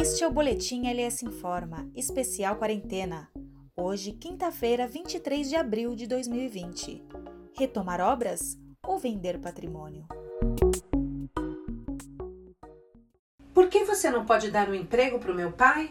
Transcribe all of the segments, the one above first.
Este é o Boletim LS Informa, especial quarentena. Hoje, quinta-feira, 23 de abril de 2020. Retomar obras ou vender patrimônio? Por que você não pode dar um emprego para o meu pai?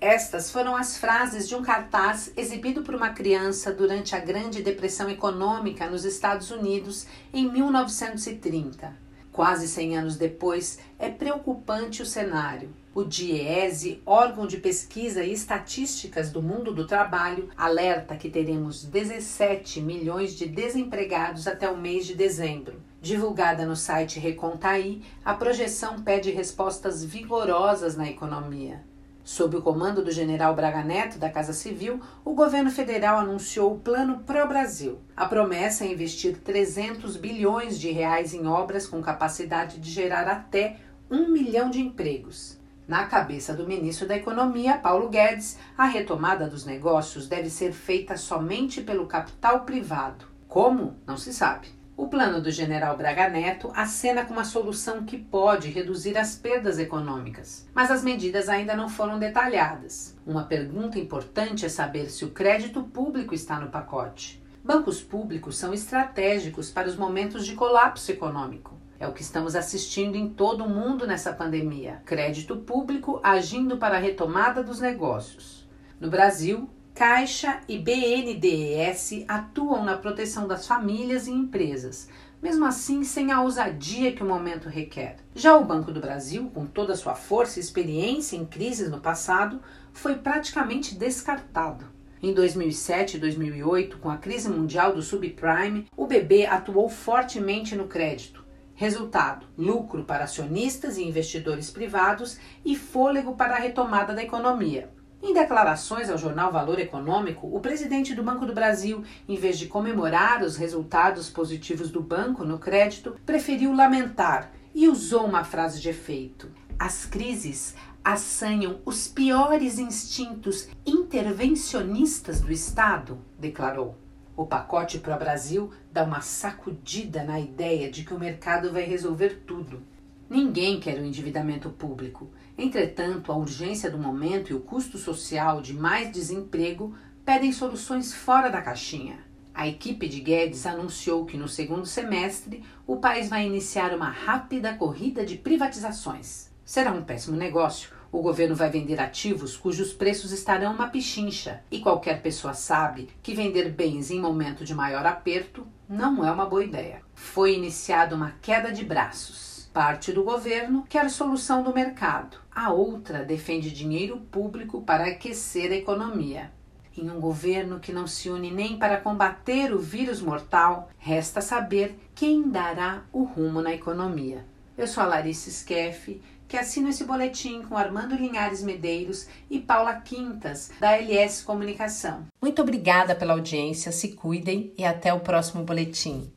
Estas foram as frases de um cartaz exibido por uma criança durante a Grande Depressão Econômica nos Estados Unidos em 1930. Quase 100 anos depois, é preocupante o cenário. O DIEESE, órgão de pesquisa e estatísticas do mundo do trabalho, alerta que teremos 17 milhões de desempregados até o mês de dezembro. Divulgada no site Recontaí, a projeção pede respostas vigorosas na economia. Sob o comando do general Braga Neto, da Casa Civil, o governo federal anunciou o Plano Pro Brasil. A promessa é investir 300 bilhões de reais em obras com capacidade de gerar até um milhão de empregos. Na cabeça do ministro da Economia, Paulo Guedes, a retomada dos negócios deve ser feita somente pelo capital privado. Como? Não se sabe. O plano do general Braga Neto acena com uma solução que pode reduzir as perdas econômicas, mas as medidas ainda não foram detalhadas. Uma pergunta importante é saber se o crédito público está no pacote. Bancos públicos são estratégicos para os momentos de colapso econômico. É o que estamos assistindo em todo o mundo nessa pandemia. Crédito público agindo para a retomada dos negócios. No Brasil, Caixa e BNDES atuam na proteção das famílias e empresas, mesmo assim sem a ousadia que o momento requer. Já o Banco do Brasil, com toda a sua força e experiência em crises no passado, foi praticamente descartado. Em 2007 e 2008, com a crise mundial do subprime, o BB atuou fortemente no crédito. Resultado: lucro para acionistas e investidores privados e fôlego para a retomada da economia. Em declarações ao jornal Valor Econômico, o presidente do Banco do Brasil, em vez de comemorar os resultados positivos do banco no crédito, preferiu lamentar e usou uma frase de efeito: As crises assanham os piores instintos intervencionistas do Estado, declarou. O pacote Pro Brasil dá uma sacudida na ideia de que o mercado vai resolver tudo. Ninguém quer o endividamento público. Entretanto, a urgência do momento e o custo social de mais desemprego pedem soluções fora da caixinha. A equipe de Guedes anunciou que no segundo semestre o país vai iniciar uma rápida corrida de privatizações. Será um péssimo negócio. O governo vai vender ativos cujos preços estarão uma pichincha, e qualquer pessoa sabe que vender bens em momento de maior aperto não é uma boa ideia. Foi iniciada uma queda de braços Parte do governo quer solução do mercado, a outra defende dinheiro público para aquecer a economia. Em um governo que não se une nem para combater o vírus mortal, resta saber quem dará o rumo na economia. Eu sou a Larissa Skeff, que assino esse boletim com Armando Linhares Medeiros e Paula Quintas, da LS Comunicação. Muito obrigada pela audiência, se cuidem e até o próximo boletim.